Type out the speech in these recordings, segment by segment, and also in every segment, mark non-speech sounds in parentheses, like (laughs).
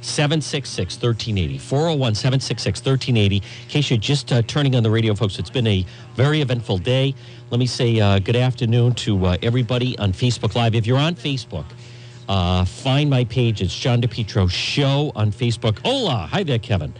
766 1380. 401 766 1380. In case you're just uh, turning on the radio, folks, it's been a very eventful day. Let me say uh, good afternoon to uh, everybody on Facebook Live. If you're on Facebook, uh, find my page. It's John DePetro Show on Facebook. Hola. Hi there, Kevin.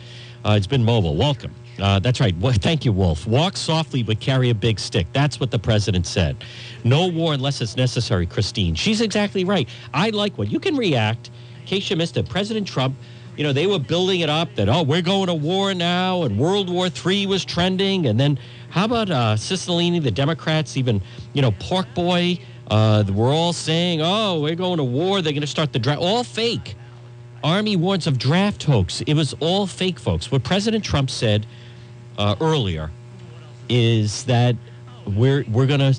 Uh, it's been mobile. Welcome. Uh, that's right. Well, thank you, Wolf. Walk softly, but carry a big stick. That's what the president said. No war unless it's necessary, Christine. She's exactly right. I like what you can react. Case you missed it, President Trump, you know, they were building it up that, oh, we're going to war now, and World War III was trending. And then how about uh, Cicilline, the Democrats, even, you know, Pork Boy? Uh, we're all saying, oh, we're going to war. They're going to start the draft. All fake. Army warns of draft hoax. It was all fake, folks. What President Trump said uh, earlier is that we're we're gonna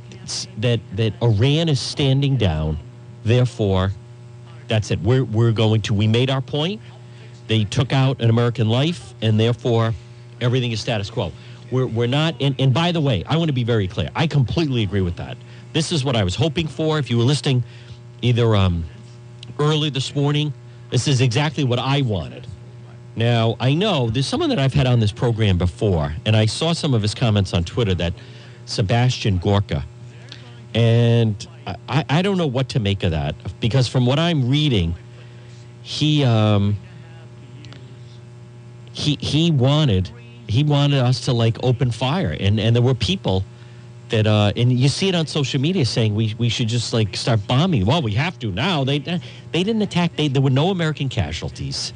that that Iran is standing down. Therefore, that's it. We're we're going to. We made our point. They took out an American life, and therefore, everything is status quo. We're we're not. And, and by the way, I want to be very clear. I completely agree with that. This is what I was hoping for. If you were listening, either um, early this morning, this is exactly what I wanted. Now, I know there's someone that I've had on this program before, and I saw some of his comments on Twitter that Sebastian Gorka. And I, I don't know what to make of that because from what I'm reading, he um, he he wanted he wanted us to like open fire, and and there were people that uh, and you see it on social media saying we we should just like start bombing. Well, we have to now. They they didn't attack. They, there were no American casualties.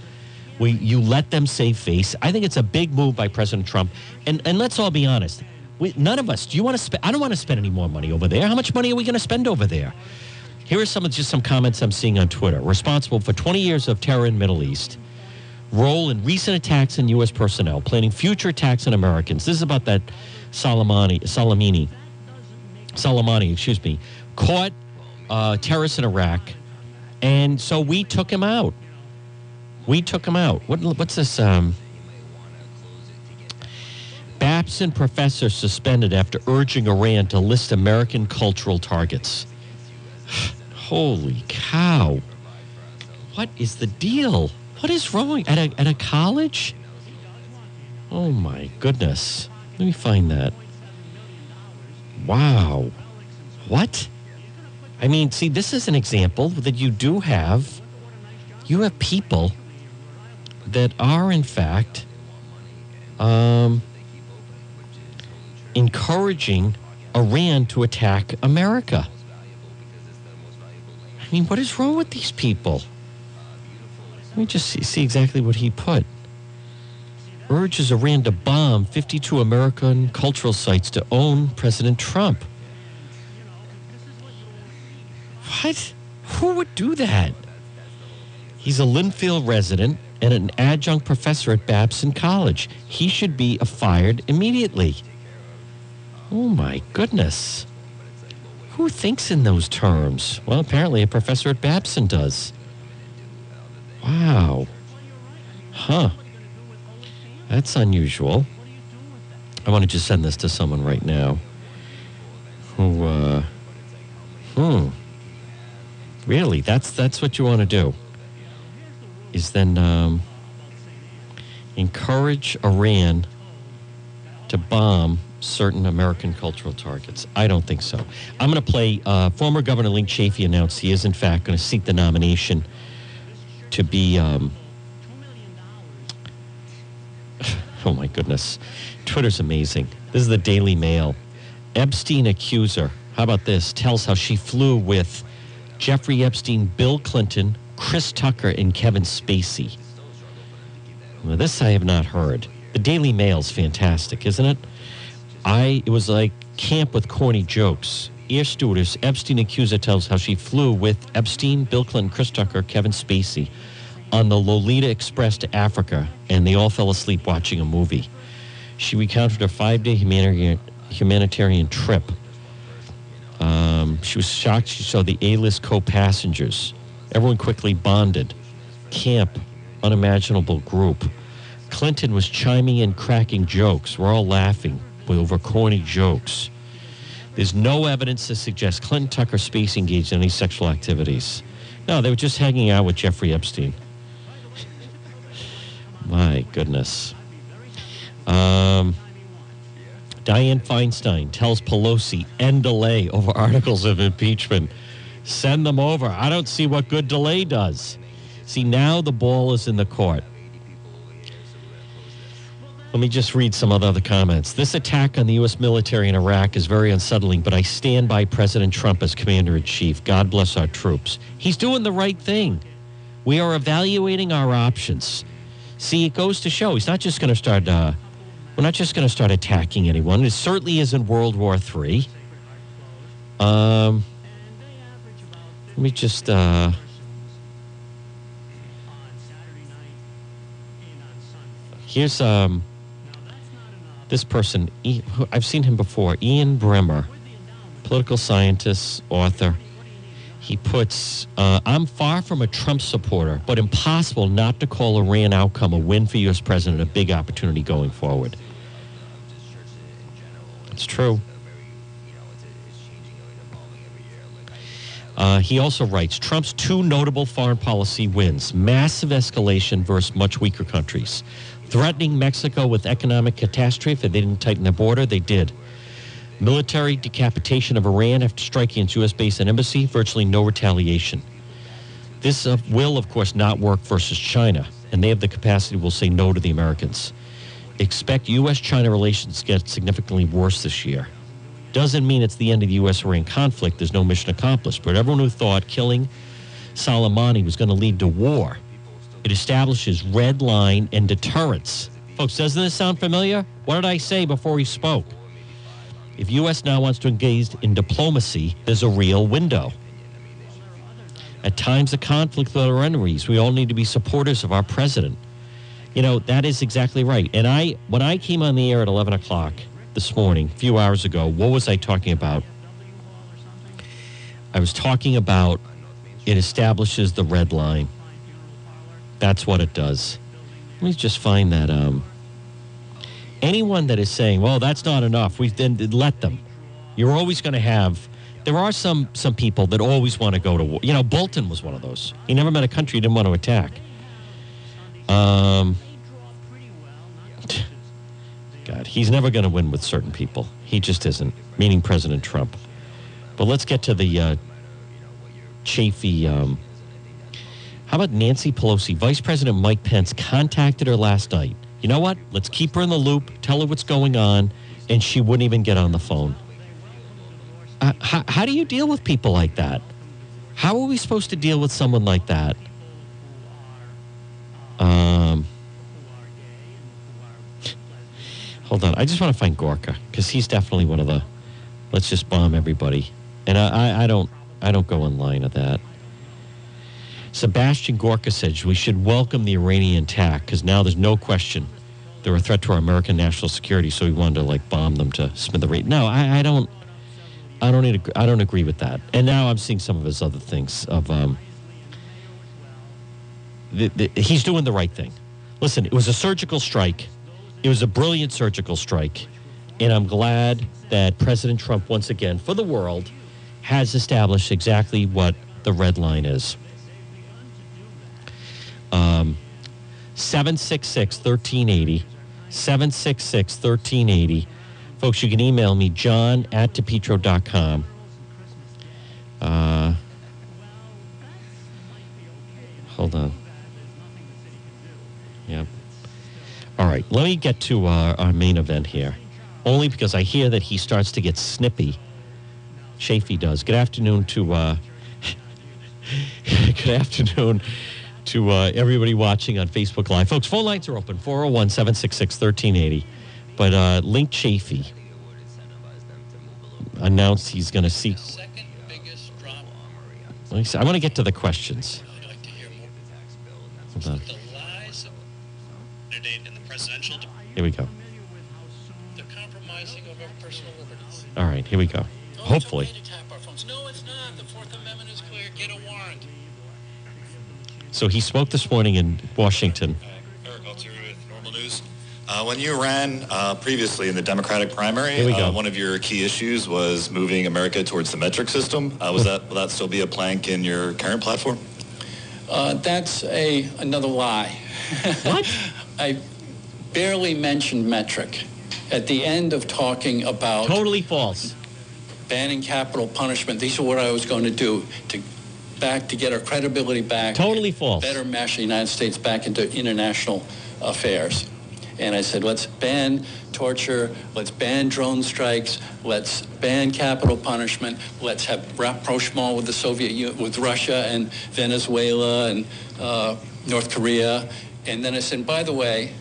We, you let them save face. I think it's a big move by President Trump. And, and let's all be honest. We, none of us, do you want to spend? I don't want to spend any more money over there. How much money are we going to spend over there? Here are some of just some comments I'm seeing on Twitter. Responsible for 20 years of terror in Middle East. Role in recent attacks on U.S. personnel, planning future attacks on Americans. This is about that Soleimani, Soleimani, Soleimani, excuse me, caught uh, terrorists in Iraq, and so we took him out. We took him out. What, what's this? Um, Babson professor suspended after urging Iran to list American cultural targets. (sighs) Holy cow. What is the deal? What is wrong at a, at a college? Oh my goodness. Let me find that. Wow. What? I mean, see, this is an example that you do have. You have people that are, in fact, um, encouraging Iran to attack America. I mean, what is wrong with these people? Let me just see, see exactly what he put. Urges Iran to bomb 52 American cultural sites to own President Trump. What? Who would do that? He's a Lynnfield resident and an adjunct professor at Babson College. He should be fired immediately. Oh my goodness. Who thinks in those terms? Well, apparently a professor at Babson does. Wow. Huh. That's unusual. I want to just send this to someone right now who, uh, hmm. Really? That's, that's what you want to do? Is then um, encourage Iran to bomb certain American cultural targets. I don't think so. I'm going to play. Uh, former Governor Linc Chafee announced he is, in fact, going to seek the nomination to be. Um, (laughs) oh my goodness, Twitter's amazing. This is the Daily Mail. Epstein accuser. How about this? Tells how she flew with Jeffrey Epstein, Bill Clinton, Chris Tucker, and Kevin Spacey. This I have not heard. The Daily Mail's fantastic, isn't it? I it was like camp with corny jokes. Air stewardess Epstein accuser tells how she flew with Epstein, Bill Clinton, Chris Tucker, Kevin Spacey on the Lolita Express to Africa, and they all fell asleep watching a movie. She recounted her five-day humanitarian, humanitarian trip. Um, she was shocked she saw the A-list co-passengers. Everyone quickly bonded. Camp, unimaginable group. Clinton was chiming in, cracking jokes. We're all laughing over corny jokes. There's no evidence to suggest Clinton Tucker Spacey engaged in any sexual activities. No, they were just hanging out with Jeffrey Epstein. (laughs) My goodness. Um, Dianne Feinstein tells Pelosi end delay over (laughs) articles of impeachment. Send them over. I don't see what good delay does. See, now the ball is in the court. Let me just read some of the other comments. This attack on the U.S. military in Iraq is very unsettling, but I stand by President Trump as commander in chief. God bless our troops. He's doing the right thing. We are evaluating our options. See, it goes to show he's not just going to start. Uh, we're not just going to start attacking anyone. It certainly isn't World War III. Um, let me just. Uh, here's um, this person. I've seen him before. Ian Bremmer, political scientist, author. He puts, uh, I'm far from a Trump supporter, but impossible not to call Iran outcome a win for U.S. president, a big opportunity going forward. It's true. Uh, he also writes Trump's two notable foreign policy wins massive escalation versus much weaker countries. Threatening Mexico with economic catastrophe if they didn't tighten their border, they did. Military decapitation of Iran after striking its U.S. base and embassy, virtually no retaliation. This uh, will, of course, not work versus China, and they have the capacity will say no to the Americans. Expect U.S. China relations to get significantly worse this year. Doesn't mean it's the end of the U.S. Iran conflict. There's no mission accomplished. But everyone who thought killing Soleimani was going to lead to war, it establishes red line and deterrence. Folks, doesn't this sound familiar? What did I say before he spoke? If U.S. now wants to engage in diplomacy, there's a real window. At times of conflict with our enemies, we all need to be supporters of our president. You know, that is exactly right. And I, when I came on the air at 11 o'clock this morning, a few hours ago, what was I talking about? I was talking about it establishes the red line. That's what it does. Let me just find that. Um, anyone that is saying, "Well, that's not enough," we then let them. You're always going to have. There are some some people that always want to go to war. You know, Bolton was one of those. He never met a country he didn't want to attack. Um, (laughs) God, he's never going to win with certain people. He just isn't. Meaning President Trump. But let's get to the uh, Chafee. Um, how about Nancy Pelosi? Vice President Mike Pence contacted her last night you know what? Let's keep her in the loop, tell her what's going on, and she wouldn't even get on the phone. Uh, how, how do you deal with people like that? How are we supposed to deal with someone like that? Um, hold on. I just want to find Gorka because he's definitely one of the. Let's just bomb everybody, and I, I, I don't I don't go in line of that. Sebastian Gorka said we should welcome the Iranian attack because now there's no question they're a threat to our American national security. So we wanted to like bomb them to smithereen. No, I, I don't. I don't need. I don't agree with that. And now I'm seeing some of his other things of. Um, the, the, he's doing the right thing. Listen, it was a surgical strike. It was a brilliant surgical strike, and I'm glad that President Trump once again, for the world, has established exactly what the red line is. Um, 766 1380. 766 1380. Folks, you can email me, john at depetro.com. Uh, hold on. Yep. All right, let me get to our, our main event here. Only because I hear that he starts to get snippy. Chafee does. Good afternoon to. Uh, (laughs) good afternoon to uh, everybody watching on Facebook Live. Folks, phone lines are open 401 766 1380. But uh, Linc Chafee announced he's going to seek. I want to get to the questions. Hold on. Here we go. All right, here we go. Hopefully. So he spoke this morning in Washington. Eric Altieri with Normal News. Uh, when you ran uh, previously in the Democratic primary, uh, one of your key issues was moving America towards the metric system. Uh, was that will that still be a plank in your current platform? Uh, that's a another lie. (laughs) What? I barely mentioned metric at the end of talking about Totally false. banning capital punishment. These are what I was going to do to back to get our credibility back. Totally false. Better mesh the United States back into international affairs. And I said, let's ban torture, let's ban drone strikes, let's ban capital punishment, let's have rapprochement with the Soviet Union, with Russia and Venezuela and uh, North Korea. And then I said, by the way,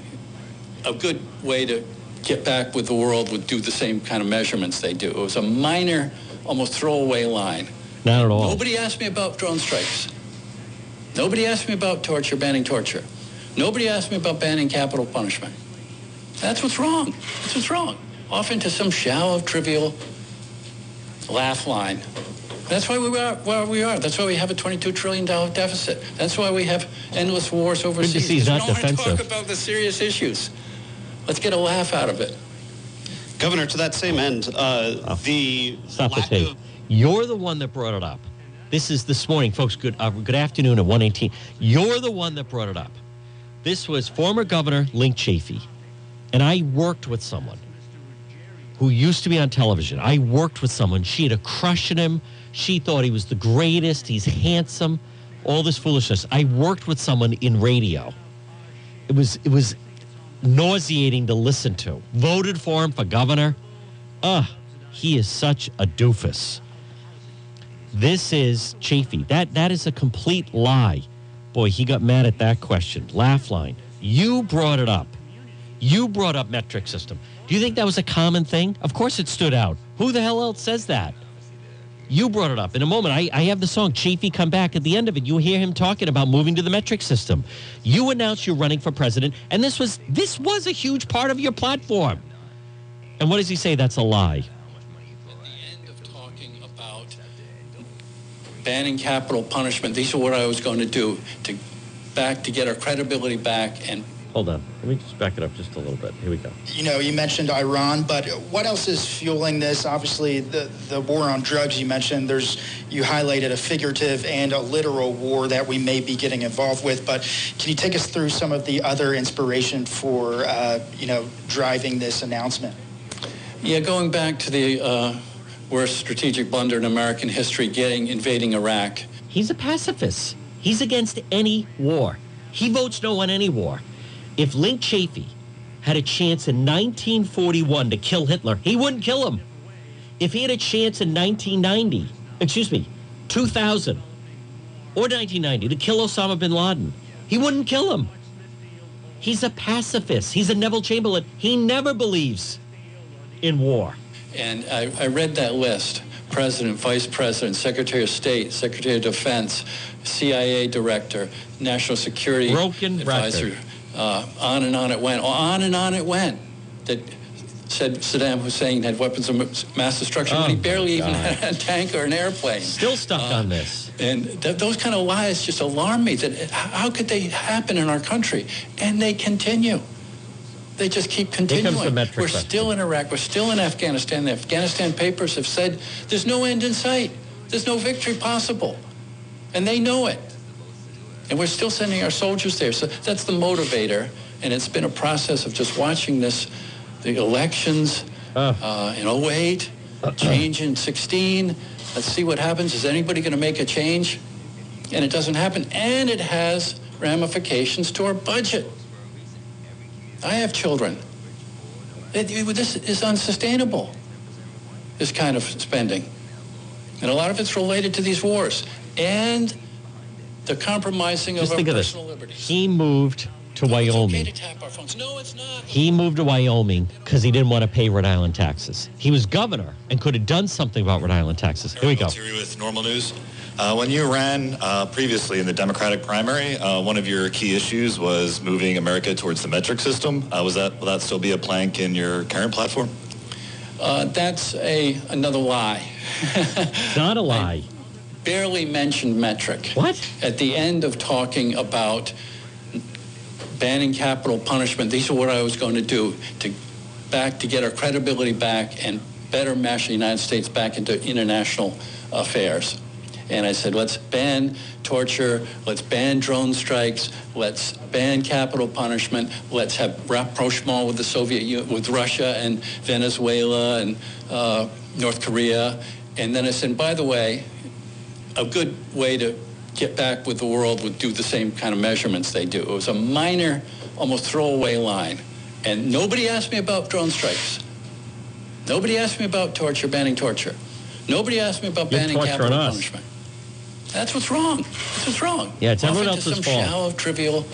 a good way to get back with the world would do the same kind of measurements they do. It was a minor, almost throwaway line. Not at all. Nobody asked me about drone strikes. Nobody asked me about torture, banning torture. Nobody asked me about banning capital punishment. That's what's wrong. That's what's wrong. Off into some shallow, trivial laugh line. That's why we are where we are. That's why we have a $22 trillion deficit. That's why we have endless wars overseas. see he's 'cause we not don't want to talk about the serious issues. Let's get a laugh out of it. Governor, to that same end, uh, the Oh. Stop the lack tape. of You're the one that brought it up. This is this morning, folks. Good uh, good afternoon at 118. You're the one that brought it up. This was former Governor Linc Chafee. And I worked with someone who used to be on television. I worked with someone. She had a crush on him. She thought he was the greatest. He's handsome. All this foolishness. I worked with someone in radio. It was it was nauseating to listen to. Voted for him for governor. Ugh, he is such a doofus. This is Chafee. That that is a complete lie. Boy, he got mad at that question. Laugh line. You brought it up. You brought up metric system. Do you think that was a common thing? Of course it stood out. Who the hell else says that? You brought it up. In a moment, I, I have the song Chafee Come Back. At the end of it, you hear him talking about moving to the metric system. You announced you're running for president, and this was this was a huge part of your platform. And what does he say? That's a lie. Banning capital punishment, these are what I was going to do to back to get our credibility back and Hold on. Let me just back it up just a little bit. Here we go. you know, you mentioned Iran, but what else is fueling this? Obviously, the, the war on drugs you mentioned, there's, you highlighted a figurative and a literal war that we may be getting involved with, but can you take us through some of the other inspiration for, uh, you know, driving this announcement? yeah, going back to the uh, worst strategic blunder in American history, getting invading Iraq. He's a pacifist. He's against any war. He votes no on any war. If Linc Chafee had a chance in 1941 to kill Hitler, he wouldn't kill him. If he had a chance in 1990, excuse me, 2000 or 1990 to kill Osama bin Laden, he wouldn't kill him. He's a pacifist. He's a Neville Chamberlain. He never believes in war. And I, I read that list. President, Vice President, Secretary of State, Secretary of Defense, CIA Director, National Security Broken Advisor. record. Uh, on and on it went. On and on it went. That said Saddam Hussein had weapons of mass destruction Oh, he barely even had a tank or an airplane. Still stuck Uh, on this. And th- those kind of lies just alarm me. That how could they happen in our country? And they continue. They just keep continuing. We're question. still in Iraq. We're still in Afghanistan. The Afghanistan papers have said there's no end in sight. There's no victory possible. And they know it. And we're still sending our soldiers there. So that's the motivator. And it's been a process of just watching this, the elections Uh. uh, in 08, change in 16. Let's see what happens. Is anybody going to make a change? And it doesn't happen. And it has ramifications to our budget. I have children. It- it- this is unsustainable, this kind of spending. And a lot of it's related to these wars and the compromising Just of think our of this. personal liberties. He moved to No, it's okay Wyoming. to tap our phones. No, it's not. He moved to Wyoming because he didn't want to pay Rhode Island taxes. He was governor and could have done something about Rhode Island taxes. Here we go. With Normal News. Uh, when you ran uh, previously in the Democratic primary, uh, one of your key issues was moving America towards the metric system. Uh, was that will that still be a plank in your current platform? Uh, that's a another lie. (laughs) Not a lie. Barely mentioned metric. What? At the end of talking about banning capital punishment, these are what I was going to do to back to get our credibility back and better mesh the United States back into international affairs. And I said, let's ban torture, let's ban drone strikes, let's ban capital punishment, let's have rapprochement with the Soviet Union, with Russia and Venezuela and uh, North Korea. And then I said, by the way, a good way to get back with the world would do the same kind of measurements they do. It was a minor, almost throwaway line. And nobody asked me about drone strikes. Nobody asked me about torture, banning torture. Nobody asked me about You're banning capital punishment. That's what's wrong. That's what's wrong. Yeah, it's Off everyone into else's some fault. shallow, trivial.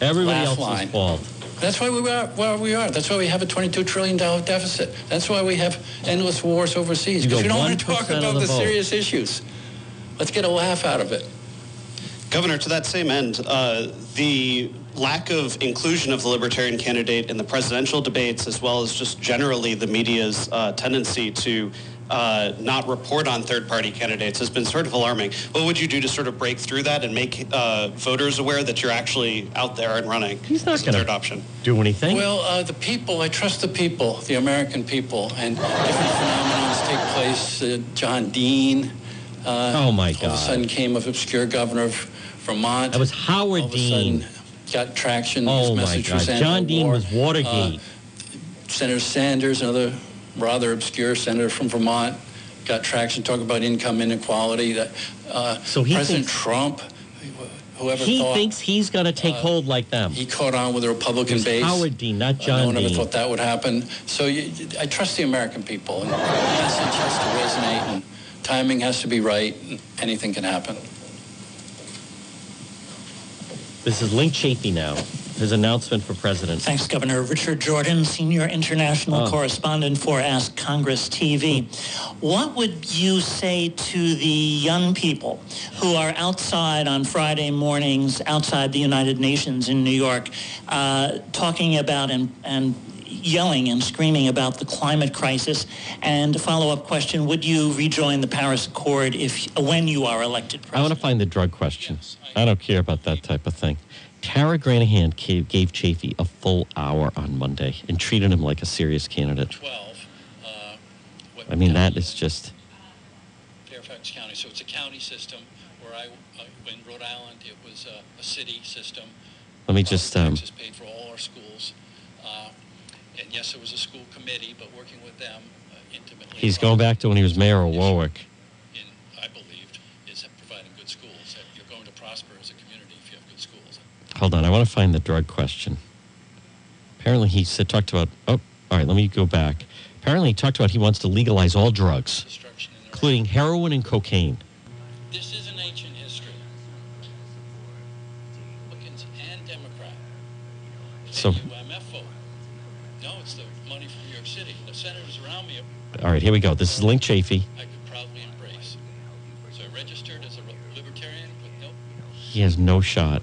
Everybody Laugh else's line. fault. That's why we are where we are. That's why we have a $22 trillion deficit. That's why we have endless wars overseas. You Because go we don't want to 1% talk of about the the vote. serious issues. Let's get a laugh out of it. Governor, to that same end, uh, the lack of inclusion of the Libertarian candidate in the presidential debates, as well as just generally the media's uh, tendency to uh, not report on third-party candidates, has been sort of alarming. What would you do to sort of break through that and make uh, voters aware that you're actually out there and running? He's not gonna- third option. Do anything? Well, uh, the people, I trust the people, the American people, and different phenomenons take place. Uh, John Dean. Uh, Oh, my All of a sudden came of obscure governor of Vermont. That was Howard all of a Dean. sudden Got traction. oh His my message God. John Dean anti-war. was Watergate. Uh, Senator Sanders, another rather obscure senator from Vermont, got traction talking about income inequality. That uh, So he President thinks- Trump, whoever he thought thinks he's going to take uh, hold like them. he caught on with the Republican base. Howard Dean, not Uh, John no one ever Dean. thought that would happen. So you, I trust the American people, and the message has to resonate, and timing has to be right. And anything can happen. This is Linc Chafee now. His announcement for president. Thanks, Governor. Richard Jordan, Senior International Oh. Correspondent for Ask Congress TV. What would you say to the young people who are outside on Friday mornings outside the United Nations in New York uh, talking about and, and yelling and screaming about the climate crisis? And a follow-up question, would you rejoin the Paris Accord if when you are elected president? I want to find the drug question. I don't care about that type of thing. Tara Granahan gave, gave Chafee a full hour on Monday and treated him like a serious candidate. 12. Uh, what I mean, that is just. Fairfax County. So it's a county system. Where I, uh, in Rhode Island, it was a, a city system. Let me just. Um, Texas paid for all our schools. Uh, and yes, it was a school committee, but working with them uh, intimately. he's going back to when he was mayor of Warwick. In, I believed, is providing good schools. That You're going to prosper as a community if you have good schools. Hold on, I want to find the drug question. Apparently, he said talked about. Oh, all right. Let me go back. Apparently, he talked about he wants to legalize all drugs, Destruction in their including heroin and cocaine. This is an ancient history. Republicans and Democrat. So- a UMF vote. No, it's the money from New York City. The senators around me, All right, here we go. This is Linc Chafee. I could proudly embrace. So I registered as a libertarian with no, He has no shot.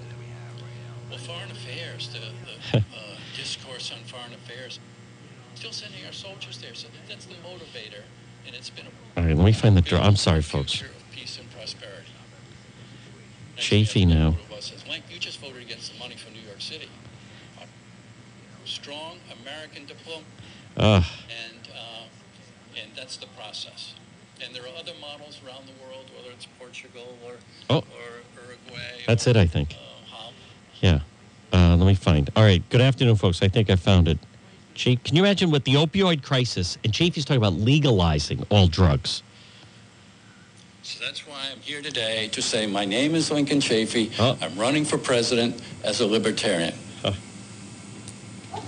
Affairs, still sending our soldiers there. So that's the motivator. And it's been a All right, let me find the drug. I'm sorry, folks. peace and prosperity. Chafee now. says, Linc, you just voted against the money from New York City. A strong American diplomat, Ugh. and uh, and that's the process. And there are other models around the world, whether it's Portugal or Oh. or Uruguay. That's or, it, I think. Uh, Yeah. Uh, let me find. All right. Good afternoon, folks. I think I found it. Chief, can you imagine with the opioid crisis and Chafee's talking about legalizing all drugs? So that's why I'm here today to say my name is Lincoln Chafee. Oh. I'm running for president as a libertarian. Oh.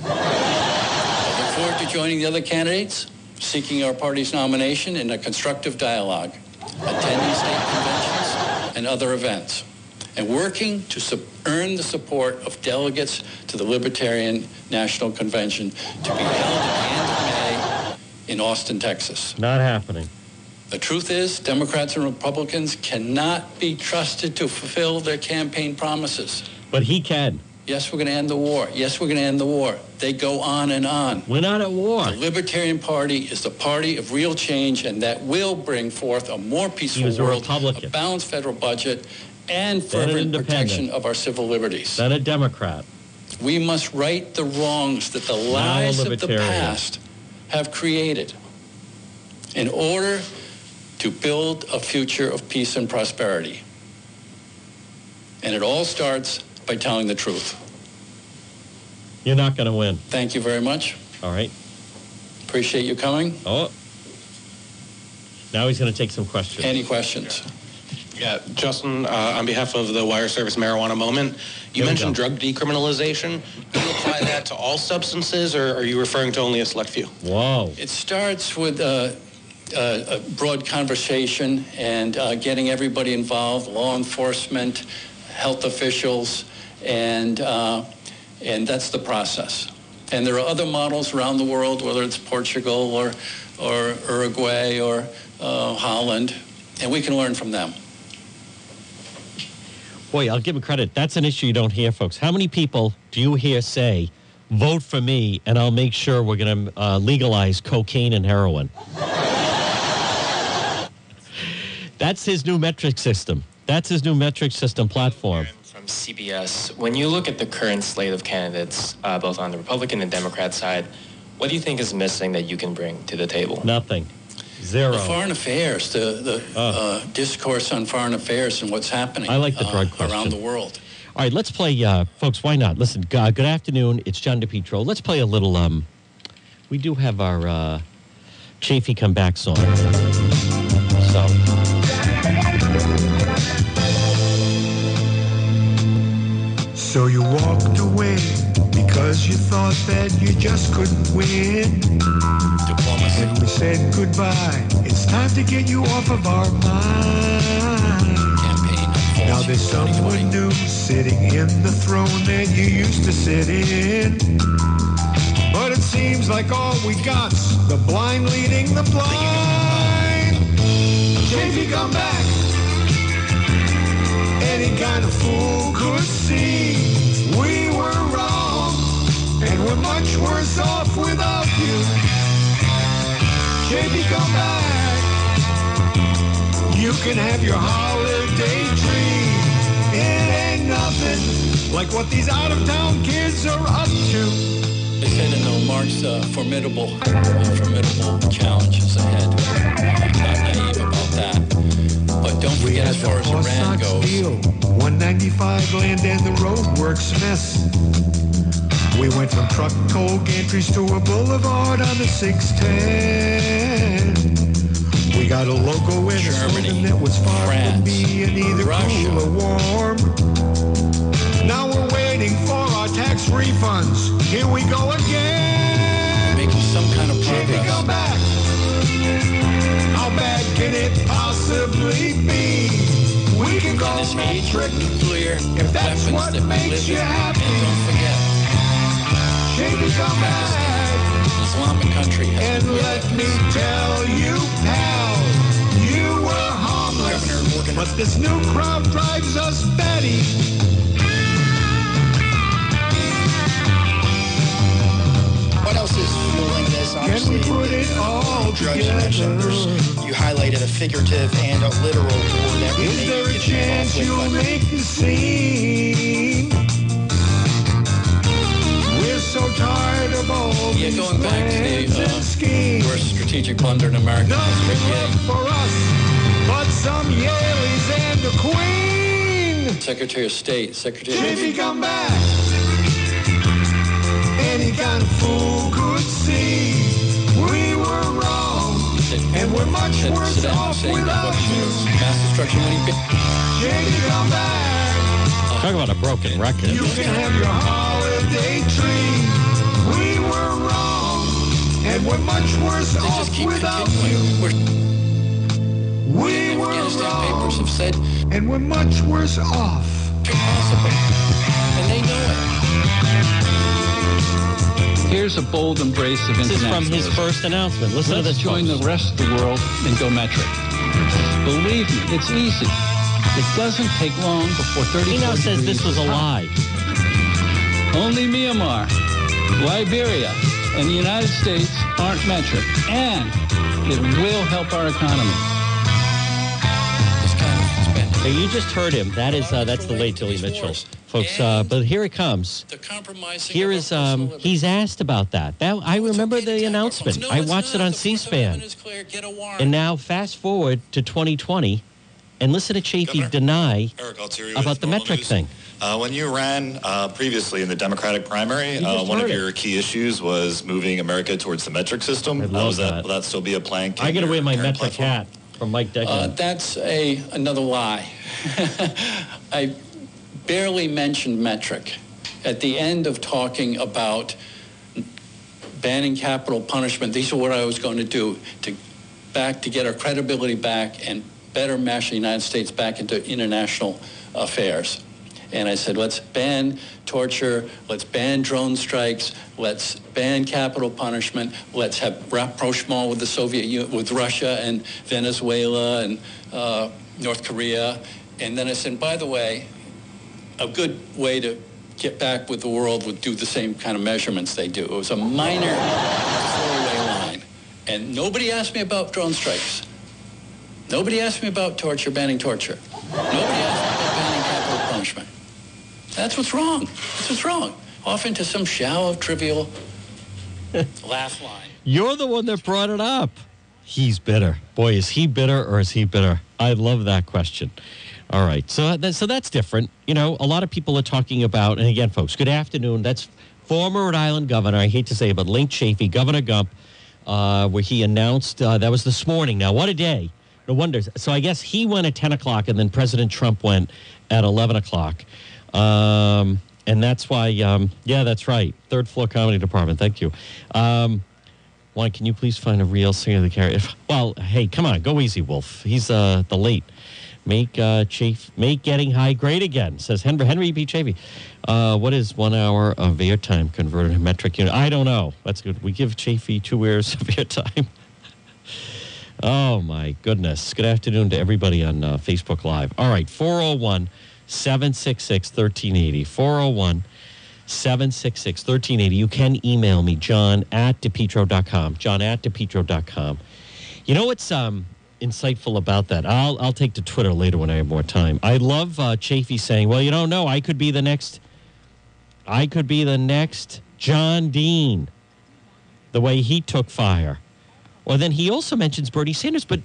I look forward to joining the other candidates, seeking our party's nomination in a constructive dialogue, attending state conventions and other events, and working to su- earn the support of delegates to the Libertarian National Convention to be held at the end of May in Austin, Texas. Not happening. The truth is, Democrats and Republicans cannot be trusted to fulfill their campaign promises. But he can. Yes, we're going to end the war. Yes, we're going to end the war. They go on and on. We're not at war. The Libertarian Party is the party of real change, and that will bring forth a more peaceful a world, Republican. a balanced federal budget, and fervent protection of our civil liberties. Then a Democrat. We must right the wrongs that the lies of the past have created in order to build a future of peace and prosperity. And it all starts by telling the truth. You're not going to win. Thank you very much. All right. Appreciate you coming. Oh. Now he's going to take some questions. Any questions? Yeah, Justin, uh, on behalf of the Wire Service Marijuana Moment, you Here we mentioned drug decriminalization. Do you apply that to all substances, or are you referring to only a select few? Whoa. It starts with a, a, a broad conversation and uh, getting everybody involved, law enforcement, health officials, and, uh, and that's the process. And there are other models around the world, whether it's Portugal or, or Uruguay or uh, Holland, and we can learn from them. Boy, I'll give him credit. That's an issue you don't hear, folks. How many people do you hear say, vote for me and I'll make sure we're going to uh, legalize cocaine and heroin? (laughs) That's his new metric system. That's his new metric system platform. From CBS, when you look at the current slate of candidates, uh, both on the Republican and Democrat side, what do you think is missing that you can bring to the table? Nothing. Zero. The foreign affairs, the, the uh, discourse on foreign affairs and what's happening I like the drug uh, around the world. All right, let's play, uh, folks. Why not? Listen, uh, good afternoon. It's John DePetro. Let's play a little. Um, we do have our uh, Chafee come back song. Said goodbye. It's time to get you off of our mind. campaign. Now there's someone new sitting in the throne that you used to sit in. But it seems like all we got's the blind leading the blind. Chafee, come back. Any kind of fool could see we were wrong, and we're much worse off without you. Come back. You can have your holiday tree. It ain't nothing like what these out-of-town kids are up to. They that no marks uh, formidable, uh, formidable challenges ahead. I'm not naive about that. But don't We forget, as far as Iran goes, deal, 195 land and the roadworks mess. We went from truck toll gantries to a boulevard on the 610. We got a local in Germany, that was far France, from being either Russia. cool or warm. Now we're waiting for our tax refunds. Here we go again. making some kind of Chafee, come progress. back. How bad can it possibly be? We can go this metric. nuclear If that's what that we makes you happy. And don't forget, Chafee, come back. Islamic country And let me tell you, pal, you were harmless. But this new crowd drives us batty. What else is fueling this? Can Obviously, we put it all drugs you together? you highlighted a figurative and a literal war that we Is there a chance you'll make the scene? We're so tired of all Yeah, these going back to the, uh, and worst strategic blunder in American Nothing history. left for us but some Yaleys and a queen. Secretary of State, Secretary of Chafee, come back. Any kind of fool could see we were wrong, and we're much Said worse Saddam off Hussein without you. of mass destruction when he bit. Chafee, come back. talk about a broken record. You can have your holiday tree. We were wrong, and we're much worse They off just keep without continuing. We're, you. We the were Afghanistan papers have said and we're much worse off. impossible, and they know it. Here's a bold embrace of This is from his first announcement. Listen to Let's this. join folks. the rest of the world and go metric. Believe me, it's easy. It doesn't take long before 30 He now says this was a lie. Only Myanmar, Liberia, and the United States aren't metric, and it will help our economy. Now, you just heard him. That is uh, that's the late Billy Mitchell, folks. Uh, but here it comes. Here is um, he's asked about that. That I remember the announcement. I watched it on C-SPAN. And now fast forward to 2020, and listen to Chafee Governor. deny Eric about the metric News. thing. Uh, when you ran uh, previously in the Democratic primary, uh, one of your key issues was moving America towards the metric system. I Uh, love was that, that. Will that still be a plank? I in got to wear my metric platform? hat from Mike Decker. Uh, that's a another lie. (laughs) I barely mentioned metric. At the end of talking about banning capital punishment, these are what I was going to do to back to get our credibility back and better mash the United States back into international affairs. And I said, let's ban torture, let's ban drone strikes, let's ban capital punishment, let's have rapprochement with the Soviet Union, with Russia and Venezuela and uh, North Korea. And then I said, by the way, a good way to get back with the world would do the same kind of measurements they do. It was a minor line. And nobody asked me about drone strikes. Nobody asked me about torture, banning torture. Nobody asked me about banning capital punishment. That's what's wrong. That's what's wrong. Off into some shallow, trivial laugh line. You're the one that brought it up. He's bitter. Boy, is he bitter or is he bitter? I love that question. All right, so that, so that's different. You know, a lot of people are talking about, and again, folks, good afternoon. That's former Rhode Island governor. I hate to say it, but Linc Chafee, Governor Gump, uh, where he announced uh, that was this morning. Now, what a day! No wonder. So I guess he went at ten o'clock, and then President Trump went at eleven o'clock. Um, and that's why, um, yeah, that's right. Third floor comedy department. Thank you. Um, why can you please find a real singer of the carrier? Well, hey, come on, go easy, Wolf. He's uh, the late. Make uh, Chafe, make getting high great again. Says Henry Henry B. Chafee. Uh, what is one hour of airtime converted to metric unit? I don't know. That's good. We give Chafee two hours of airtime. (laughs) oh my goodness. Good afternoon to everybody on uh, Facebook Live. All right, 401 766 1380. 401 766 1380. You can email me, john at depetro.com. John at depetro.com. You know what's um, insightful about that? I'll, I'll take to Twitter later when I have more time. I love uh, Chafee saying, well, you don't know. I could be the next, I could be the next John Dean, the way he took fire. Well, then he also mentions Bernie Sanders, but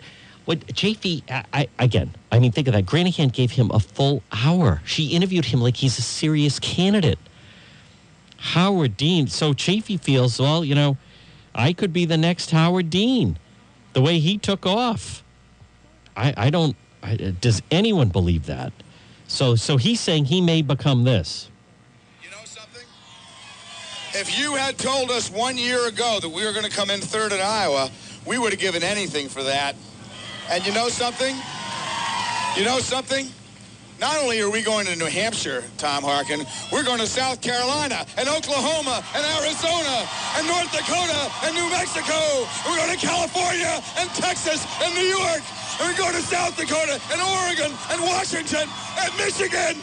what Chafee, I, I, again, I mean, think of that. Granahan gave him a full hour. She interviewed him like he's a serious candidate. Howard Dean. So Chafee feels, well, you know, I could be the next Howard Dean, the way he took off. I, I don't. I, does anyone believe that? So, so he's saying he may become this. You know something? If you had told us one year ago that we were going to come in third in Iowa, we would have given anything for that. And you know something? You know something? Not only are we going to New Hampshire, Tom Harkin, we're going to South Carolina and Oklahoma and Arizona and North Dakota and New Mexico. We're going to California and Texas and New York. And we're going to South Dakota and Oregon and Washington and Michigan.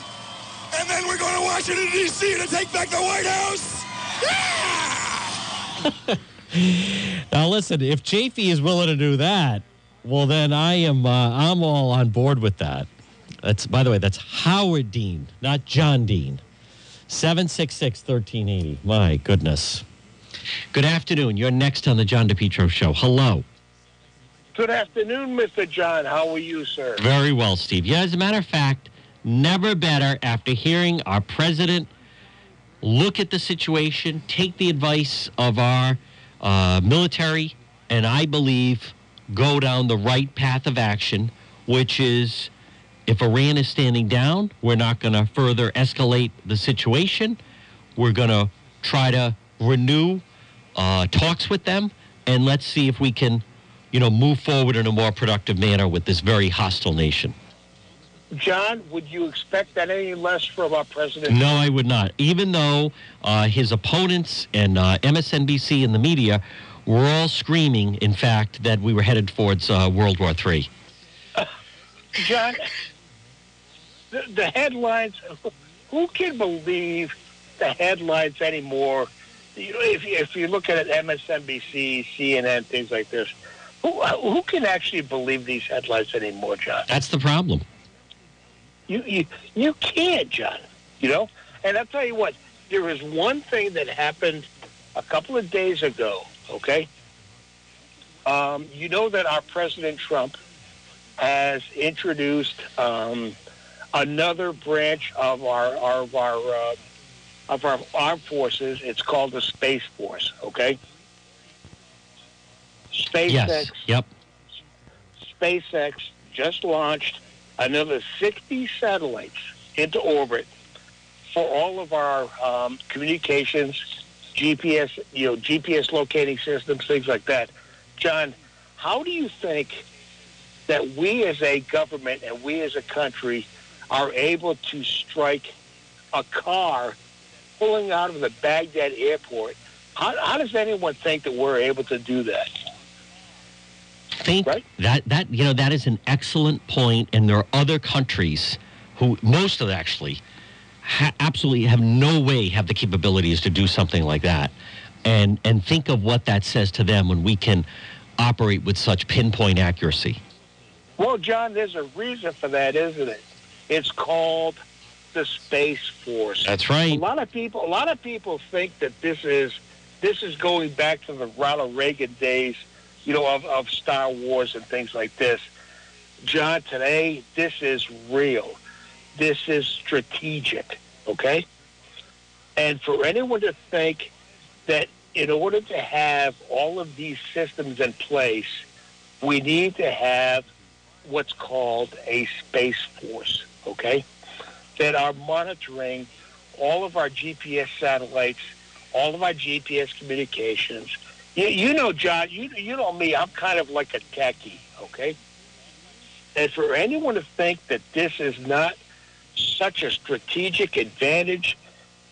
And then we're going to Washington, D.C. to take back the White House. (laughs) Now, listen, if Chafee is willing to do that, well, then I am. Uh, I'm all on board with that. That's by the way, that's Howard Dean, not John Dean. 766-1380. My goodness. Good afternoon. You're next on the John DePetro show. Hello. Good afternoon, Mr. John. How are you, sir? Very well, Steve. Yeah, as a matter of fact, never better after hearing our president look at the situation, take the advice of our uh, military, and I believe go down the right path of action, which is if Iran is standing down, we're not going to further escalate the situation. We're going to try to renew uh, talks with them, and let's see if we can, you know, move forward in a more productive manner with this very hostile nation. John, would you expect that any less from our president? No, I would not. Even though uh, his opponents and uh, MSNBC and the media were all screaming, in fact, that we were headed towards uh, World War III. (laughs) John, the, the headlines, who can believe the headlines anymore? If, you- if you look at it, MSNBC, CNN, things like this, who, who can actually believe these headlines anymore, John? That's the problem. You you you can't, John. You know. And I'll tell you what. There is one thing that happened a couple of days ago. Okay. Um, you know that our President Trump has introduced um, another branch of our, our of our uh, of our armed forces. It's called the Space Force. Okay. SpaceX. Yes. Yep. SpaceX just launched another 60 satellites into orbit for all of our um, communications, GPS, you know, GPS locating systems, things like that. John, how do you think that we as a government and we as a country are able to strike a car pulling out of the Baghdad airport? How, how does anyone think that we're able to do that? Think that that you know that is an excellent point, and there are other countries who most of them actually ha- absolutely have no way have the capabilities to do something like that, and and think of what that says to them when we can operate with such pinpoint accuracy. Well, John, there's a reason for that, isn't it? It's called the Space Force. That's right. A lot of people, a lot of people think that this is this is going back to the Ronald Reagan days, you know, of, of Star Wars and things like this. John, today this is real. This is strategic. Okay. And for anyone to think that in order to have all of these systems in place, we need to have what's called a space force, okay, that are monitoring all of our GPS satellites, all of our GPS communications. You, you know, John, you, you know me, I'm kind of like a techie, okay? And for anyone to think that this is not such a strategic advantage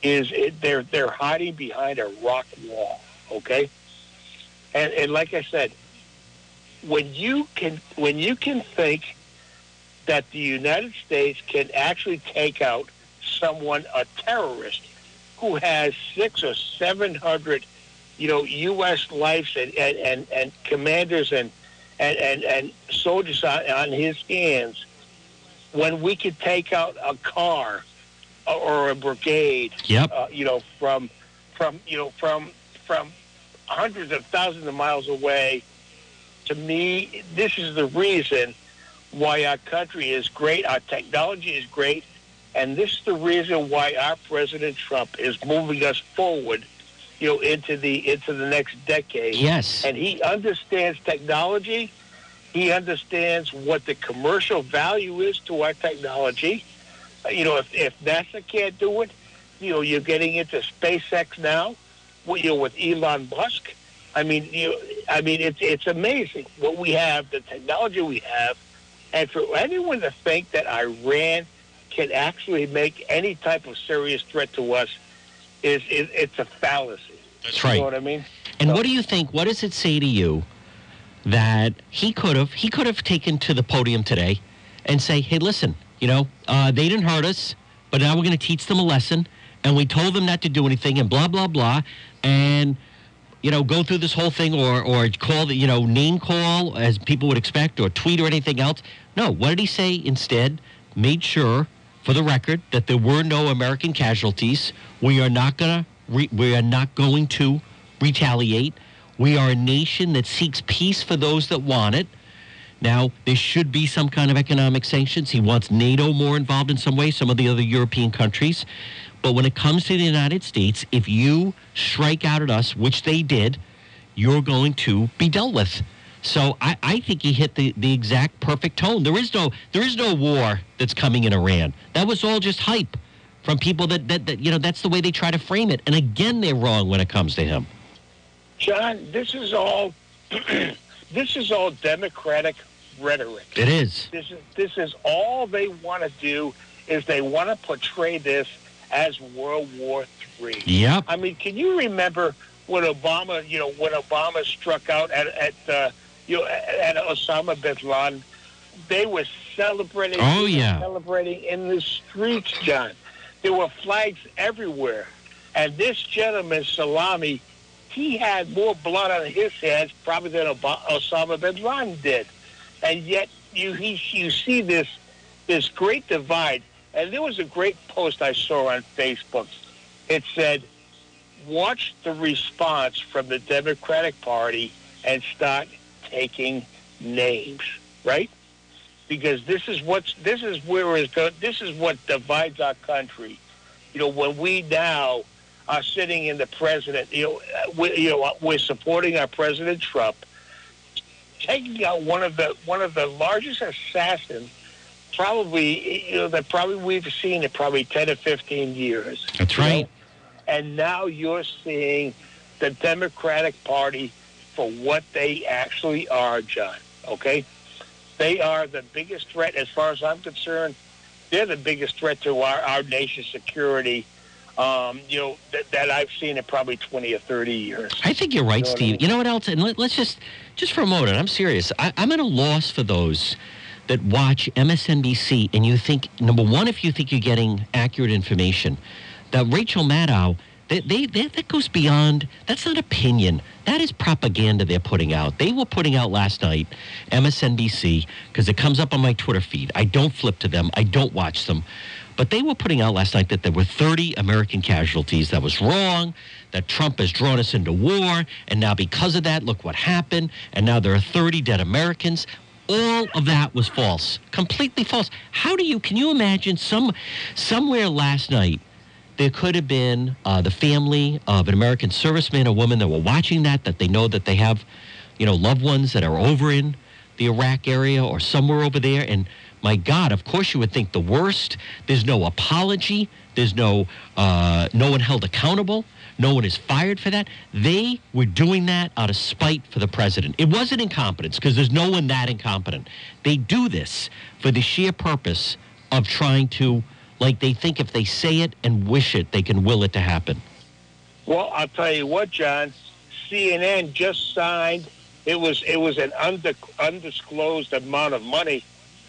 is it, they're they're hiding behind a rock wall, okay? And and like I said, when you can when you can think that the United States can actually take out someone a terrorist who has six or seven hundred you know U.S. lives and and, and, and commanders and and, and, and soldiers on, on his hands when we could take out a car or a brigade Yep. uh, you know from from you know from from hundreds of thousands of miles away to me, this is the reason why our country is great, our technology is great, and this is the reason why our President Trump is moving us forward, you know, into the into the next decade. Yes. And he understands technology. He understands what the commercial value is to our technology. Uh, You know, if, if NASA can't do it, you know, you're getting into SpaceX now, you know, with Elon Musk. I mean, you. I mean, it's it's amazing what we have, the technology we have, and for anyone to think that Iran can actually make any type of serious threat to us is, is it's a fallacy. That's You right. You know what I mean? And what do you think? What does it say to you that he could have he could have taken to the podium today and say, "Hey, listen, you know, uh, they didn't hurt us, but now we're going to teach them a lesson, and we told them not to do anything, and blah blah blah, and." You know, go through this whole thing, or or call the you know name call as people would expect, or tweet or anything else. No, what did he say instead? Made sure, for the record, that there were no American casualties. We are not gonna re- we are not going to retaliate. We are a nation that seeks peace for those that want it. Now, there should be some kind of economic sanctions. He wants NATO more involved in some way, some of the other European countries. But when it comes to the United States, if you strike out at us, which they did, you're going to be dealt with. So I, I think he hit the, the exact perfect tone. There is no there is no war that's coming in Iran. That was all just hype from people that, that, that you know that's the way they try to frame it. And again, they're wrong when it comes to him. John, this is all (clears throat) this is all Democratic rhetoric. It is. This is this is all they want to do is they want to portray this as World War Three. Yep. I mean, can you remember when Obama, you know, when Obama struck out at at uh, you at Osama bin Laden? They were celebrating. Oh, yeah. celebrating in the streets, John. There were flags everywhere, and this gentleman Soleimani, he had more blood on his hands probably than Osama bin Laden did, and yet you he, you see this this great divide. And there was a great post I saw on Facebook. It said, watch the response from the Democratic Party and start taking names, right? Because this is what's this is where is go, this is what divides our country. You know, when we now are sitting in the president, you know, uh, we, you know, uh, we're supporting our President Trump, taking out one of the one of the largest assassins, probably you know that probably we've seen in probably ten or fifteen years. That's you know? right. And now you're seeing the Democratic Party for what they actually are, John. Okay? They are the biggest threat, as far as I'm concerned. They're the biggest threat to our, our nation's security, um, you know, that, that I've seen in probably 20 or 30 years. I think you're right, You know what I Steve. mean? You know what else? And let, us just, just for a moment, I'm serious. I, I'm at a loss for those that watch MSNBC and you think, number one, if you think you're getting accurate information, that Rachel Maddow, they, they, that goes beyond, that's not opinion. That is propaganda they're putting out. They were putting out last night, MSNBC, because it comes up on my Twitter feed. I don't flip to them, I don't watch them. But they were putting out last night that there were 30 American casualties. That was wrong, that Trump has drawn us into war, and now because of that, look what happened, and now there are 30 dead Americans. All of that was false, completely false. How do you, can you imagine some, somewhere last night, there could have been uh, the family of an American serviceman or woman that were watching that, that they know that they have, you know, loved ones that are over in the Iraq area or somewhere over there. And my God, of course you would think the worst. There's no apology. There's no, uh, no one held accountable. No one is fired for that. They were doing that out of spite for the president. It wasn't incompetence because there's no one that incompetent. They do this for the sheer purpose of trying to, like, they think if they say it and wish it, they can will it to happen. Well, I'll tell you what, John. CNN just signed. It was it was an under, undisclosed amount of money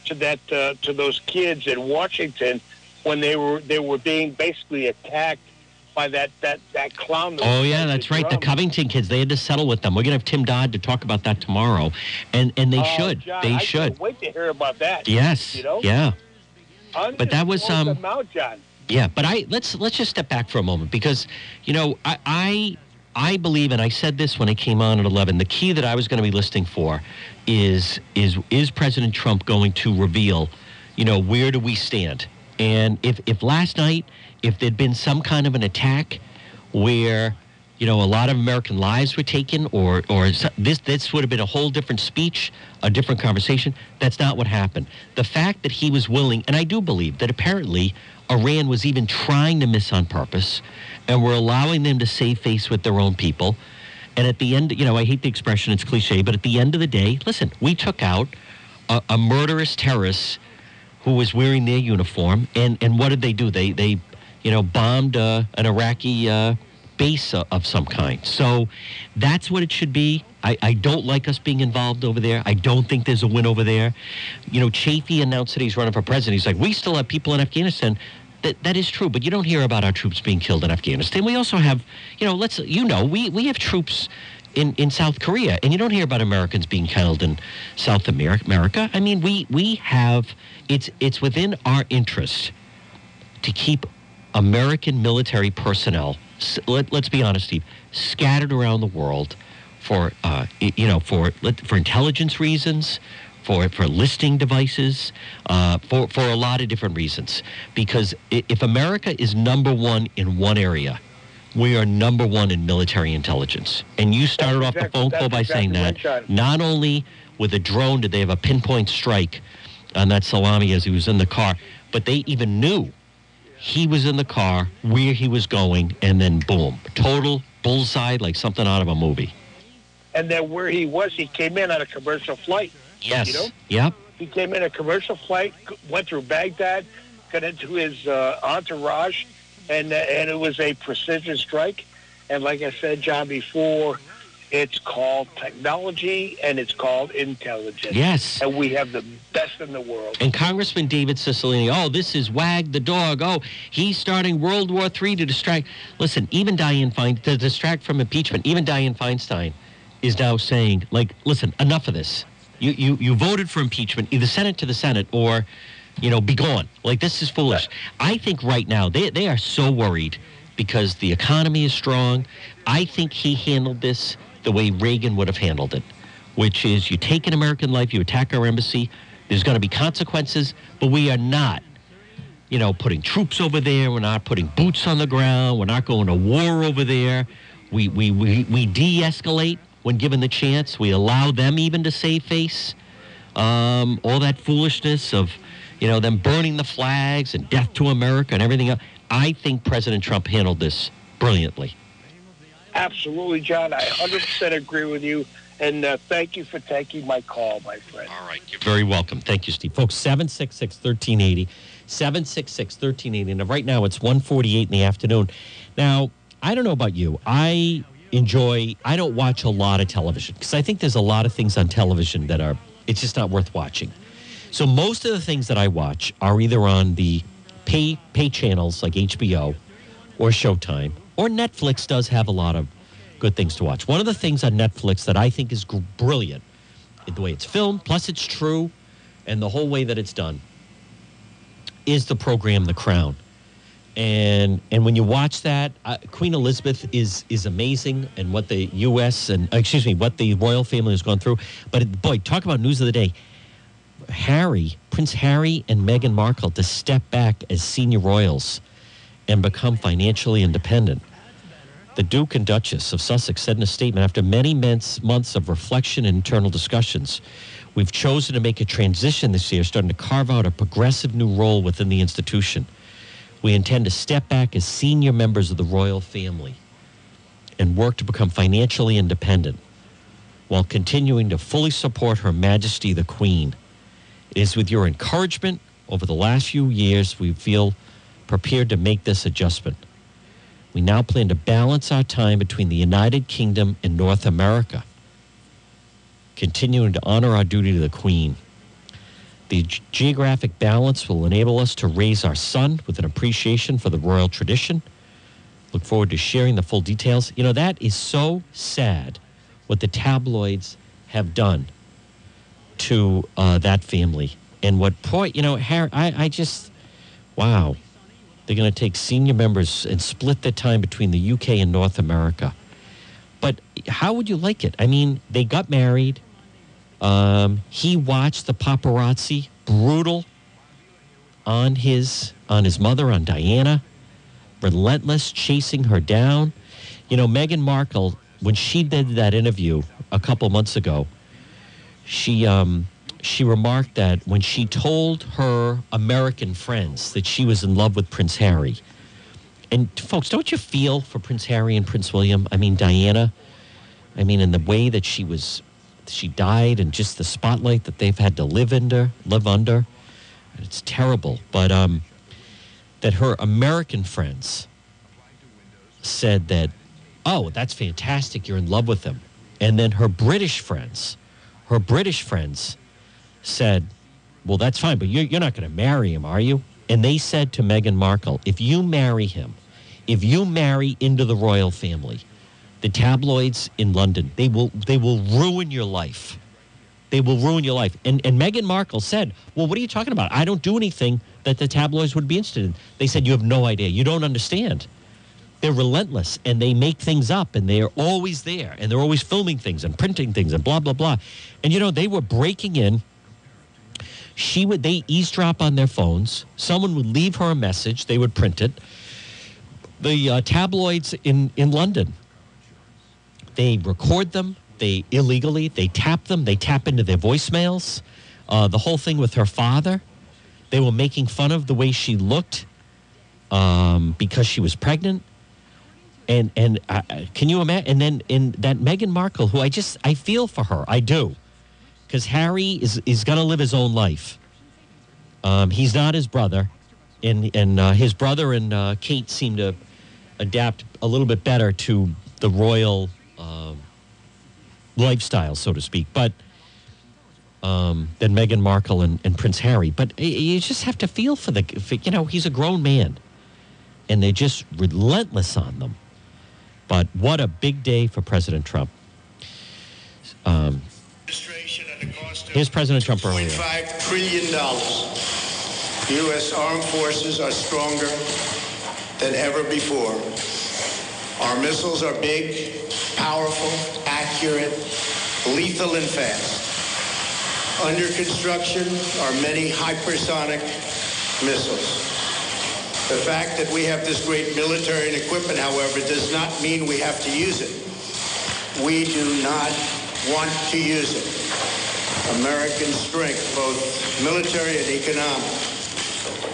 to that uh, to those kids in Washington when they were they were being basically attacked by that that that clown. that Oh yeah, that's right. The. Covington kids, they had to settle with them. We're gonna have Tim Dodd to talk about that tomorrow, and and they Oh, should. John, they I should. Can't wait to hear about that. Yes. You know. Yeah. But that was, um, John. Yeah, but I let's let's just step back for a moment because you know I I, I believe and I said this when I came on at eleven. The key that I was going to be listening for is is is President Trump going to reveal, you know, where do we stand? And if if last night if there'd been some kind of an attack where you know a lot of American lives were taken or or this this would have been a whole different speech, a different conversation. That's not what happened. The fact that he was willing, and I do believe that apparently Iran was even trying to miss on purpose, and were allowing them to save face with their own people. And at the end, you know, I hate the expression; it's cliche, but at the end of the day, listen, we took out a, a murderous terrorist who was wearing their uniform, and and what did they do? They they, you know, bombed uh, an Iraqi uh, base of some kind. So that's what it should be. I, I don't like us being involved over there. I don't think there's a win over there. You know, Chafee announced that he's running for president. He's like, we still have people in Afghanistan. That, that is true, but you don't hear about our troops being killed in Afghanistan. We also have, you know, let's, you know, we, we have troops in, in South Korea, and you don't hear about Americans being killed in South America. I mean, we, we have, it's, it's within our interest to keep American military personnel, let, let's be honest, Steve, scattered around the world for, uh, you know, for, for intelligence reasons, for, for listing devices, uh, for, for a lot of different reasons. Because if America is number one in one area, we are number one in military intelligence. And you started off the phone call that's by saying that right, not only with a drone did they have a pinpoint strike on that Soleimani as he was in the car, but they even knew he was in the car, where he was going, and then boom, total bullseye like something out of a movie. And then where he was, he came in on a commercial flight. Yes. You know? Yep. He came in a commercial flight, went through Baghdad, got into his uh, entourage, and uh, and it was a precision strike. And like I said, John, before, it's called technology and it's called intelligence. Yes. And we have the best in the world. And Congressman David Cicilline, oh, this is Wag the dog. Oh, he's starting World War III to distract. Listen, even Diane Fein to distract from impeachment. Even Diane Feinstein is now saying, like, listen, enough of this. You you you voted for impeachment, either send it to the Senate or you know, be gone. Like this is foolish. I think right now they they are so worried because the economy is strong. I think he handled this the way Reagan would have handled it, which is you take an American life, you attack our embassy. There's going to be consequences, but we are not you know, putting troops over there. We're not putting boots on the ground. We're not going to war over there. We, we, we, we de escalate when given the chance. We allow them even to save face. Um, all that foolishness of, you know, them burning the flags and death to America and everything else. I think President Trump handled this brilliantly. Absolutely, John. I 100% agree with you. And uh, thank you for taking my call, my friend. All right. You're very welcome. Thank you, Steve. Folks, 766 1380. 766 1380. And right now it's 148 in the afternoon. Now, I don't know about you. I enjoy, I don't watch a lot of television because I think there's a lot of things on television that are, it's just not worth watching. So most of the things that I watch are either on the pay, pay channels like HBO or Showtime, or Netflix does have a lot of good things to watch. One of the things on Netflix that I think is brilliant, the way it's filmed, plus it's true, and the whole way that it's done, is the program The Crown. And and when you watch that, uh, Queen Elizabeth is is amazing, and what the U.S. and uh, excuse me, what the royal family has gone through. But boy, talk about news of the day. Harry, Prince Harry, and Meghan Markle to step back as senior royals and become financially independent. The Duke and Duchess of Sussex said in a statement after many months, of reflection and internal discussions, we've chosen to make a transition this year, starting to carve out a progressive new role within the institution. We intend to step back as senior members of the royal family and work to become financially independent while continuing to fully support Her Majesty the Queen. It is with your encouragement over the last few years we feel prepared to make this adjustment. We now plan to balance our time between the United Kingdom and North America, continuing to honor our duty to the Queen. The geographic balance will enable us to raise our son with an appreciation for the royal tradition. Look forward to sharing the full details. You know, that is so sad what the tabloids have done to uh, that family. And what point, you know, Harry, I, I just, wow. They're going to take senior members and split the time between the UK and North America. But how would you like it? I mean, they got married. Um, he watched the paparazzi brutal on his on his mother, on Diana, relentless, chasing her down. You know, Meghan Markle, when she did that interview a couple months ago, she um, she remarked that when she told her American friends that she was in love with Prince Harry, and folks, don't you feel for Prince Harry and Prince William? I mean, Diana, I mean, in the way that she was, she died, and just the spotlight that they've had to live under, live under, it's terrible. But um, that her American friends said that, oh, that's fantastic, you're in love with him, and then her British friends, her British friends said, Well, that's fine, but you're, you're not going to marry him, are you? And they said to Meghan Markle, If you marry him, if you marry into the royal family, the tabloids in London, they will, they will ruin your life. They will ruin your life. And, and Meghan Markle said, Well, what are you talking about? I don't do anything that the tabloids would be interested in. They said, You have no idea. You don't understand. They're relentless and they make things up and they're always there and they're always filming things and printing things and blah, blah, blah. And, you know, they were breaking in she would they eavesdrop on their phones. Someone would leave her a message. They would print it. The uh, tabloids in in London. They record them. They illegally. They tap them. They tap into their voicemails. Uh, the whole thing with her father. They were making fun of the way she looked um, because she was pregnant. And and uh, can you imagine? And then in that Meghan Markle, who I just I feel for her. I do because Harry is is going to live his own life. Um, he's not his brother, and and uh, his brother and uh, Kate seem to adapt a little bit better to the royal uh, lifestyle, so to speak. But um, than Meghan Markle and, and Prince Harry. But you just have to feel for the for, you know he's a grown man, and they're just relentless on them. But what a big day for President Trump. Um, Here's President Trump earlier. $5 trillion. U.S. armed forces are stronger than ever before. Our missiles are big, powerful, accurate, lethal, and fast. Under construction are many hypersonic missiles. The fact that we have this great military and equipment, however, does not mean we have to use it. We do not want to use it. American strength, both military and economic,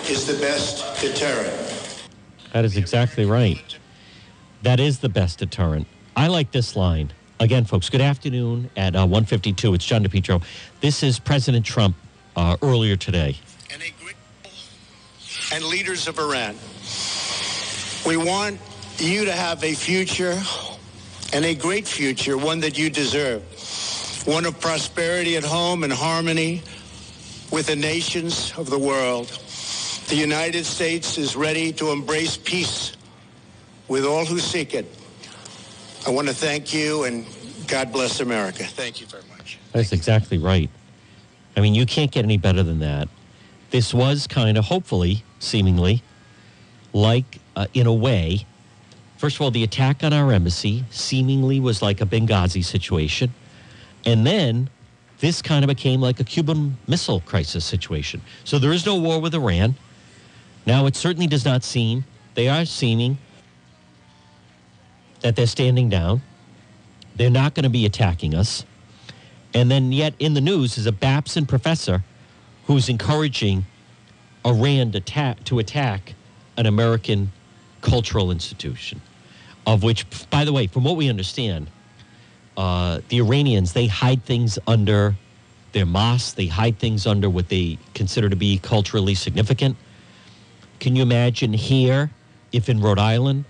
is the best deterrent. That is exactly right. That is the best deterrent. I like this line. Again, folks, good afternoon at uh, 152. It's John DePetro. This is President Trump uh, earlier today. and leaders of Iran. We want you to have a future and a great future, one that you deserve. One of prosperity at home and harmony with the nations of the world. The United States is ready to embrace peace with all who seek it. I want to thank you and God bless America. Thank you very much. That's exactly right. I mean, you can't get any better than that. This was kind of, hopefully, seemingly, like, uh, in a way, first of all, the attack on our embassy seemingly was like a Benghazi situation. And then this kind of became like a Cuban Missile Crisis situation. So there is no war with Iran. Now, it certainly does not seem, they are seeming that they're standing down. They're not going to be attacking us. And then, yet, in the news is a Babson professor who's encouraging Iran to, to attack an American cultural institution, of which, by the way, from what we understand, uh, the Iranians, they hide things under their mosques, they hide things under what they consider to be culturally significant. Can you imagine here if in Rhode Island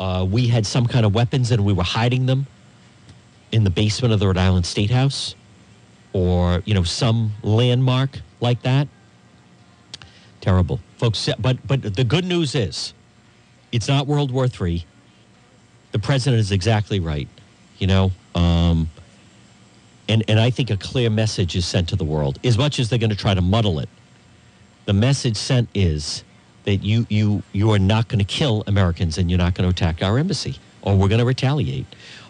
uh, we had some kind of weapons and we were hiding them in the basement of the Rhode Island State House or, you know, some landmark like that? Terrible. Folks, but, but the good news is it's not World War III. The president is exactly right, you know. Um, and, and I think a clear message is sent to the world. As much as they're going to try to muddle it, the message sent is that you, you, you are not going to kill Americans and you're not going to attack our embassy or we're going to retaliate.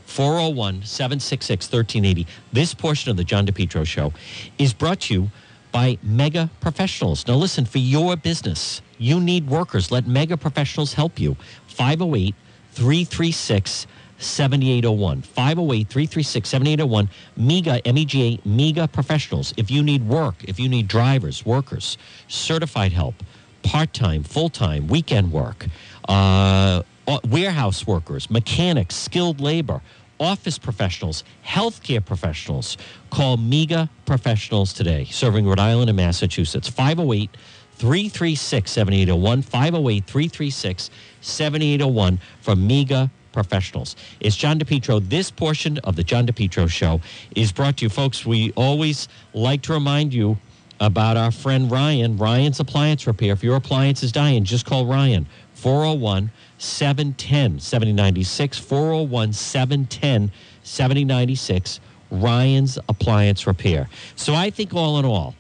401 766 1380. This portion of the John DePetro Show is brought to you by Mega Professionals. Now, listen, for your business, you need workers. Let Mega Professionals help you. 508 336 7801. 508 336 7801. MEGA, M E G A, MEGA Professionals. If you need work, if you need drivers, workers, certified help, part time, full time, weekend work, uh, warehouse workers, mechanics, skilled labor, office professionals, healthcare professionals. Call MEGA Professionals today, serving Rhode Island and Massachusetts. 508 336 7801. 508 336 7801 from MEGA Professionals. It's John DePetro. This portion of the John DePetro Show is brought to you, folks. We always like to remind you about our friend Ryan, Ryan's Appliance Repair. If your appliance is dying, just call Ryan, 401 710 7096, 401 710 7096, Ryan's Appliance Repair. So I think all in all,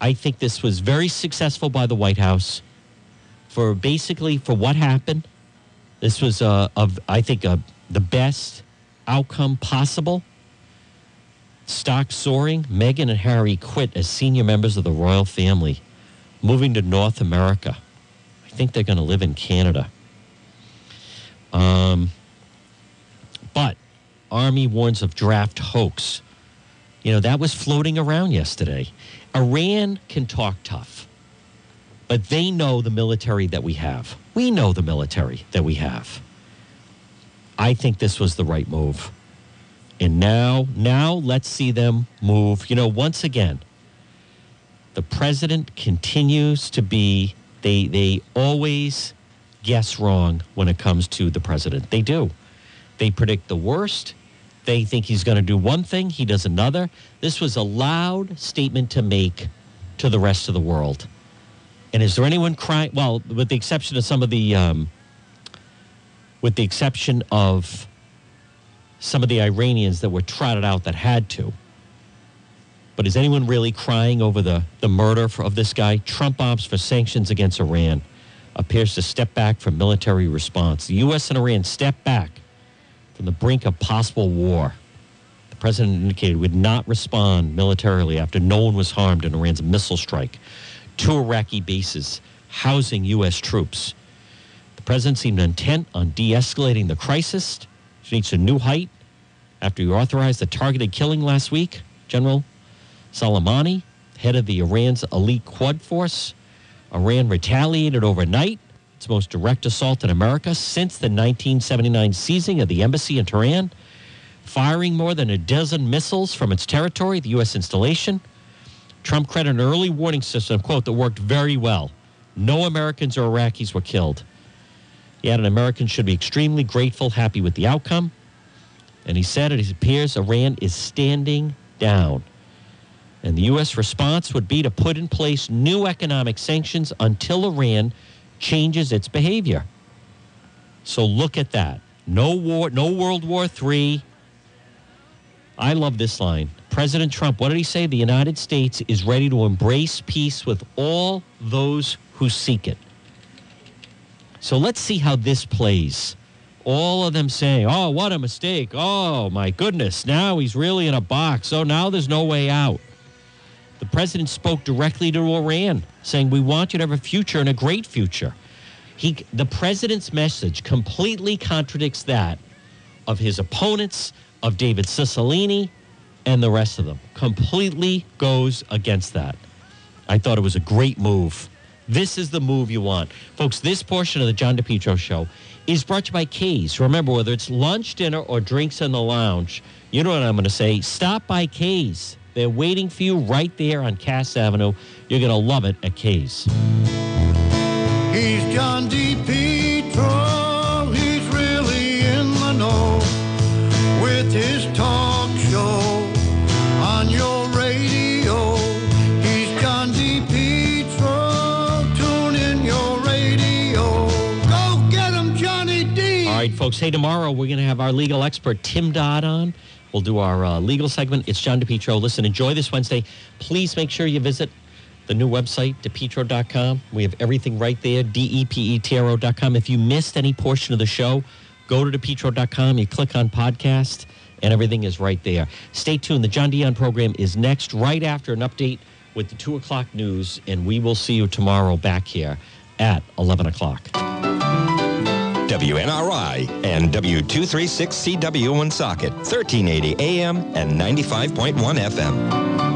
I think this was very successful by the White House for basically for what happened. This was, uh, of I think, uh, the best outcome possible. Stock soaring. Meghan and Harry quit as senior members of the royal family, moving to North America. I think they're going to live in Canada. Um, but Army warns of draft hoax. You know, that was floating around yesterday. Iran can talk tough, but they know the military that we have. We know the military that we have. I think this was the right move. And now, now let's see them move. You know, once again, the president continues to be they they always guess wrong when it comes to the president. They do. They predict the worst. They think he's going to do one thing, he does another. This was a loud statement to make to the rest of the world. And is there anyone crying? Well, with the exception of some of the, um, with the exception of some of the Iranians that were trotted out that had to. But is anyone really crying over the, the murder for, of this guy? Trump opts for sanctions against Iran, appears to step back from military response. The U.S. and Iran step back from the brink of possible war. The president indicated would not respond militarily after no one was harmed in Iran's missile strike. Two Iraqi bases housing U.S. troops. The president seemed intent on de escalating the crisis, which reached a new height after he authorized the targeted killing last week. General Soleimani, head of the Iran's elite Quds force. Iran retaliated overnight, its most direct assault in America since the 1979 seizing of the embassy in Tehran, firing more than a dozen missiles from its territory, the U.S. installation. Trump credited an early warning system, quote, that worked very well. No Americans or Iraqis were killed. He added Americans should be extremely grateful, happy with the outcome. And he said it appears Iran is standing down. And the U.S. response would be to put in place new economic sanctions until Iran changes its behavior. So look at that. No war, no World War III. I love this line. President Trump, what did he say? The United States is ready to embrace peace with all those who seek it. So let's see how this plays. All of them saying, oh, what a mistake. Oh, my goodness. Now he's really in a box. Oh, now there's no way out. The president spoke directly to Iran, saying, We want you to have a future and a great future. He, the president's message completely contradicts that of his opponents, of David Cicilline, and the rest of them. Completely goes against that. I thought it was a great move. This is the move you want. Folks, this portion of the John DePetro show is brought to you by K's. Remember, whether it's lunch, dinner, or drinks in the lounge, you know what I'm going to say. Stop by K's. They're waiting for you right there on Cass Avenue. You're going to love it at K's. He's John D. folks. Hey, tomorrow we're going to have our legal expert, Tim Dodd, on. We'll do our uh, legal segment. It's John DePetro. Listen, enjoy this Wednesday. Please make sure you visit the new website, depetro.com. We have everything right there, D-E-P-E-T-R-O.com. If you missed any portion of the show, go to depetro.com. You click on podcast, and everything is right there. Stay tuned. The John Dion program is next, right after an update with the 2 o'clock news, and we will see you tomorrow back here at 11 o'clock. WNRI and W236CW Woonsocket, 1380 AM and 95.1 FM.